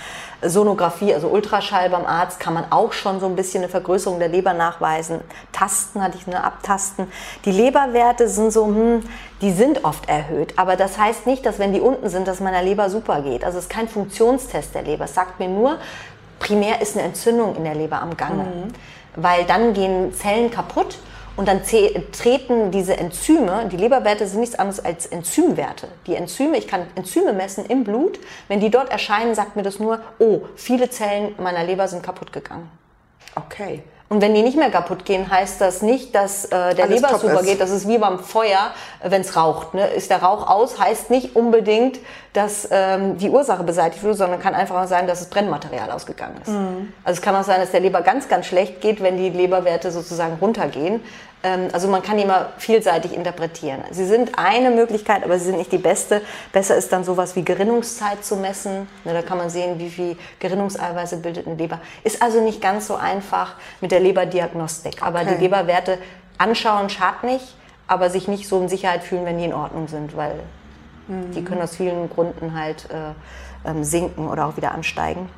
Sonographie, also Ultraschall beim Arzt, kann man auch schon so ein bisschen eine Vergrößerung der Leber nachweisen. Tasten hatte ich eine Abtasten. Die Leberwerte sind so, hm, die sind oft erhöht, aber das heißt nicht, dass wenn die unten sind, dass meiner Leber super geht. Also es ist kein Funktionstest der Leber. Es sagt mir nur, primär ist eine Entzündung in der Leber am Gange. Mhm. Weil dann gehen Zellen kaputt und dann treten diese Enzyme, die Leberwerte sind nichts anderes als Enzymwerte. Die Enzyme, ich kann Enzyme messen im Blut. Wenn die dort erscheinen, sagt mir das nur, oh, viele Zellen meiner Leber sind kaputt gegangen. Okay. Und wenn die nicht mehr kaputt gehen, heißt das nicht, dass äh, der Alles Leber super ist. geht. Das ist wie beim Feuer, äh, wenn es raucht. Ne? Ist der Rauch aus, heißt nicht unbedingt, dass ähm, die Ursache beseitigt wurde, sondern kann einfach auch sein, dass das Brennmaterial ausgegangen ist. Mhm. Also es kann auch sein, dass der Leber ganz, ganz schlecht geht, wenn die Leberwerte sozusagen runtergehen. Ähm, also man kann die immer vielseitig interpretieren. Sie sind eine Möglichkeit, aber sie sind nicht die beste. Besser ist dann sowas wie Gerinnungszeit zu messen. Da kann man sehen, wie viel Gerinnungseiweiße bildet eine Leber. Ist also nicht ganz so einfach mit der Leberdiagnostik. Aber okay. die Leberwerte anschauen schadet nicht, aber sich nicht so in Sicherheit fühlen, wenn die in Ordnung sind, weil mhm. die können aus vielen Gründen halt äh, ähm, sinken oder auch wieder ansteigen.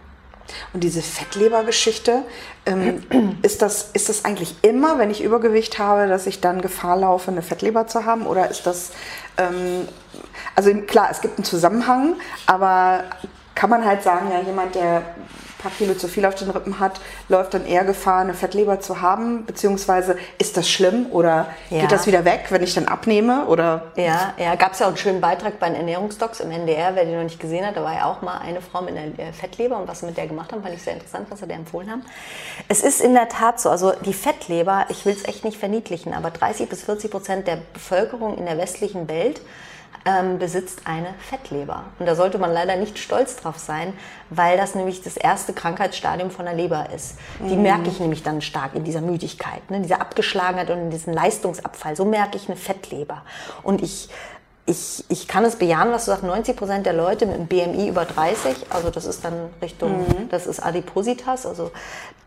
Und diese Fettlebergeschichte, ähm, ist, das, ist das eigentlich immer, wenn ich Übergewicht habe, dass ich dann Gefahr laufe, eine Fettleber zu haben? Oder ist das, ähm, also klar, es gibt einen Zusammenhang, aber kann man halt sagen, ja, jemand, der paar Kilo zu viel auf den Rippen hat, läuft dann eher Gefahr, eine Fettleber zu haben? Beziehungsweise ist das schlimm oder ja. geht das wieder weg, wenn ich dann abnehme? Oder? Ja, ja gab es ja auch einen schönen Beitrag bei den Ernährungsdocs im NDR, wer den noch nicht gesehen hat, da war ja auch mal eine Frau mit einer äh, Fettleber und was wir mit der gemacht haben, fand ich sehr interessant, was sie der empfohlen haben. Es ist in der Tat so, also die Fettleber, ich will es echt nicht verniedlichen, aber 30 bis 40 Prozent der Bevölkerung in der westlichen Welt ähm, besitzt eine Fettleber. Und da sollte man leider nicht stolz drauf sein, weil das nämlich das erste Krankheitsstadium von der Leber ist. Die mhm. merke ich nämlich dann stark in dieser Müdigkeit, ne, dieser Abgeschlagenheit und in diesem Leistungsabfall. So merke ich eine Fettleber. Und ich ich, ich kann es bejahen, was du sagst, 90 Prozent der Leute mit einem BMI über 30, also das ist dann Richtung, mhm. das ist Adipositas, also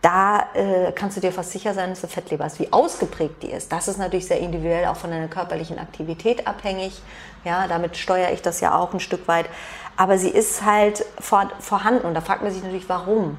da äh, kannst du dir fast sicher sein, dass du Fettleber hast. Wie ausgeprägt die ist, das ist natürlich sehr individuell auch von deiner körperlichen Aktivität abhängig. Ja, damit steuere ich das ja auch ein Stück weit. Aber sie ist halt vor, vorhanden und da fragt man sich natürlich, warum.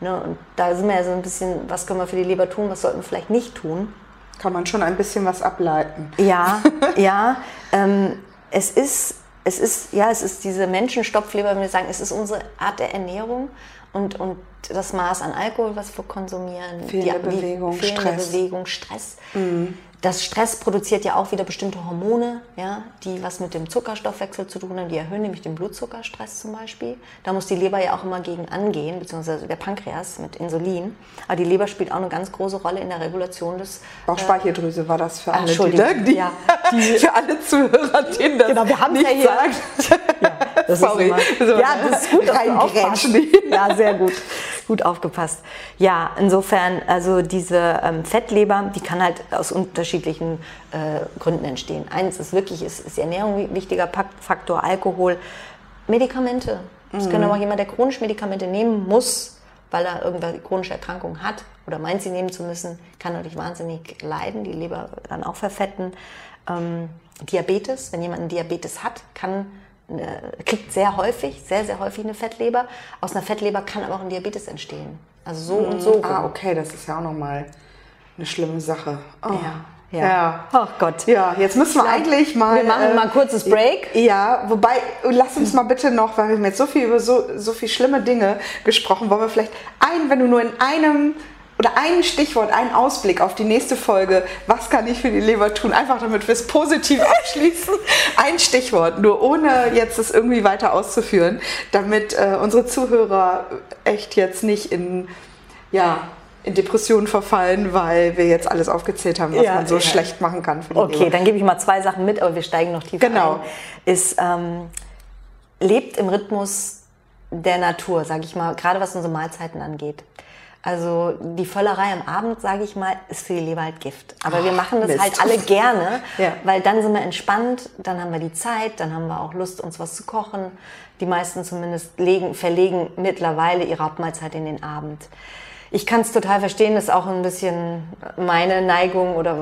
Ne? Und da sind wir ja so ein bisschen, was können wir für die Leber tun, was sollten wir vielleicht nicht tun. Kann man schon ein bisschen was ableiten. Ja, ja. Ähm, es ist, es ist, ja, es ist diese Menschenstopfleber, wenn wir sagen, es ist unsere Art der Ernährung und, und das Maß an Alkohol, was wir konsumieren, fehlende die, Bewegung, fehlende Stress. Bewegung, Stress. Mhm das Stress produziert ja auch wieder bestimmte Hormone, ja, die was mit dem Zuckerstoffwechsel zu tun haben. Die erhöhen nämlich den Blutzuckerstress zum Beispiel. Da muss die Leber ja auch immer gegen angehen, beziehungsweise der Pankreas mit Insulin. Aber die Leber spielt auch eine ganz große Rolle in der Regulation des... Bauchspeicheldrüse äh, war das für alle, die, die, ja, die, für alle Zuhörer, denen das genau, wir haben nicht ja hier, sagt. ja, das Sorry. Ist immer, ja, das ist gut, dass du. Ja, sehr gut gut aufgepasst. Ja, insofern, also diese ähm, Fettleber, die kann halt aus unterschiedlichen äh, Gründen entstehen. Eins ist wirklich, ist, ist die Ernährung ein wichtiger Faktor, Alkohol, Medikamente. Es mhm. kann aber auch jemand, der chronisch Medikamente nehmen muss, weil er irgendeine chronische Erkrankung hat oder meint, sie nehmen zu müssen, kann natürlich wahnsinnig leiden, die Leber dann auch verfetten. Ähm, Diabetes, wenn jemand einen Diabetes hat, kann kriegt sehr häufig, sehr, sehr häufig eine Fettleber. Aus einer Fettleber kann aber auch ein Diabetes entstehen. Also so mhm. und so. Ah, okay, das ist ja auch nochmal eine schlimme Sache. Oh. Ja. Ja. ja. Ach Gott. Ja, jetzt müssen wir eigentlich mal. Wir machen äh, mal ein kurzes Break. Ja, wobei, lass uns mal bitte noch, weil wir haben jetzt so viel über so, so viel schlimme Dinge gesprochen, wollen wir vielleicht ein, wenn du nur in einem oder ein Stichwort, einen Ausblick auf die nächste Folge, was kann ich für die Leber tun, einfach damit wir es positiv abschließen. ein Stichwort, nur ohne jetzt es irgendwie weiter auszuführen, damit äh, unsere Zuhörer echt jetzt nicht in, ja, in Depressionen verfallen, weil wir jetzt alles aufgezählt haben, was ja, man so ja. schlecht machen kann. Okay, Leber. dann gebe ich mal zwei Sachen mit, aber wir steigen noch tiefer genau. ein. Ist, ähm, lebt im Rhythmus der Natur, sage ich mal, gerade was unsere Mahlzeiten angeht. Also die Völlerei am Abend, sage ich mal, ist für die Leber halt Gift. Aber Ach, wir machen das Mist. halt alle gerne, ja. weil dann sind wir entspannt, dann haben wir die Zeit, dann haben wir auch Lust, uns was zu kochen. Die meisten zumindest legen, verlegen mittlerweile ihre Hauptmahlzeit in den Abend. Ich kann es total verstehen, das ist auch ein bisschen meine Neigung oder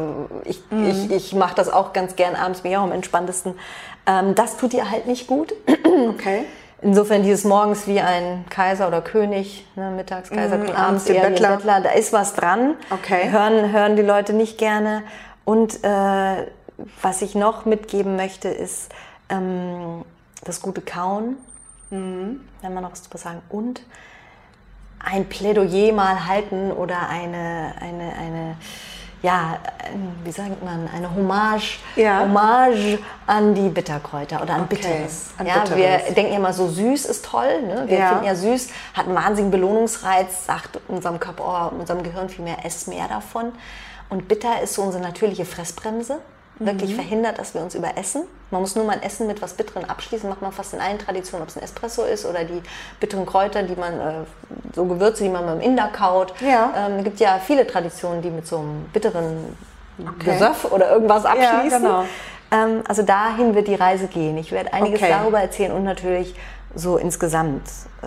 ich, mhm. ich, ich mache das auch ganz gern abends, bin ich auch am entspanntesten. Ähm, das tut ihr halt nicht gut. Okay. Insofern dieses morgens wie ein Kaiser oder König, ne, mittags Kaiser, mhm, abends eher Bettler. wie Bettler, da ist was dran. Okay. Hören, hören die Leute nicht gerne. Und äh, was ich noch mitgeben möchte, ist ähm, das gute Kauen, mhm. wenn man noch was zu sagen. Und ein Plädoyer mal halten oder eine, eine, eine ja, wie sagt man, eine Hommage, ja. Hommage an die Bitterkräuter oder an okay. Bitteres. An ja, Bitteres. wir denken ja immer so süß ist toll. Ne? Wir ja. finden ja süß, hat einen wahnsinnigen Belohnungsreiz, sagt unserem Körper, oh, unserem Gehirn viel mehr, ess mehr davon. Und bitter ist so unsere natürliche Fressbremse wirklich mhm. verhindert, dass wir uns überessen. Man muss nur mal ein Essen mit was Bitteren abschließen, macht man fast in allen Traditionen, ob es ein Espresso ist oder die bitteren Kräuter, die man, äh, so Gewürze, die man beim Inder kaut. Ja. Ähm, es gibt ja viele Traditionen, die mit so einem bitteren okay. Gesöff oder irgendwas abschließen. Ja, genau. ähm, also dahin wird die Reise gehen. Ich werde einiges okay. darüber erzählen und natürlich so insgesamt. Äh,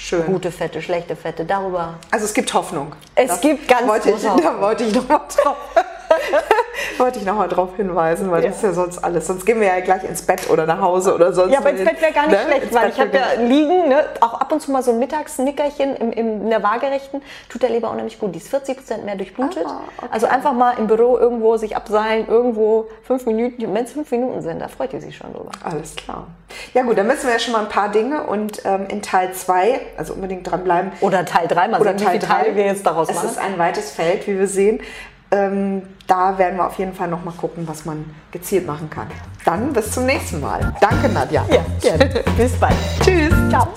Schön. Gute Fette, schlechte Fette, darüber. Also es gibt Hoffnung. Es das gibt ganz wollte ich, Da wollte ich noch mal drauf. wollte ich nochmal darauf hinweisen, weil ja. das ist ja sonst alles. Sonst gehen wir ja gleich ins Bett oder nach Hause oder sonst. Ja, aber ins Bett wäre gar nicht ne? schlecht, ins weil Bett ich habe ja liegen, ne? auch ab und zu mal so ein Mittagsnickerchen im, im, in der Waagerechten, tut der Leber unheimlich gut. Die ist 40 Prozent mehr durchblutet. Ah, okay. Also einfach mal im Büro irgendwo sich abseilen, irgendwo fünf Minuten, wenn es fünf Minuten sind, da freut ihr sich schon drüber. Alles klar. Ja gut, dann wissen wir ja schon mal ein paar Dinge und ähm, in Teil 2, also unbedingt dranbleiben. Oder Teil 3, mal oder sehen, Teil wie viele Teile wir jetzt daraus machen. Es ist ein weites Feld, wie wir sehen. Ähm, da werden wir auf jeden Fall noch mal gucken, was man gezielt machen kann. Dann bis zum nächsten Mal. Danke, Nadja. Ja, gerne. bis bald. Tschüss. Ciao.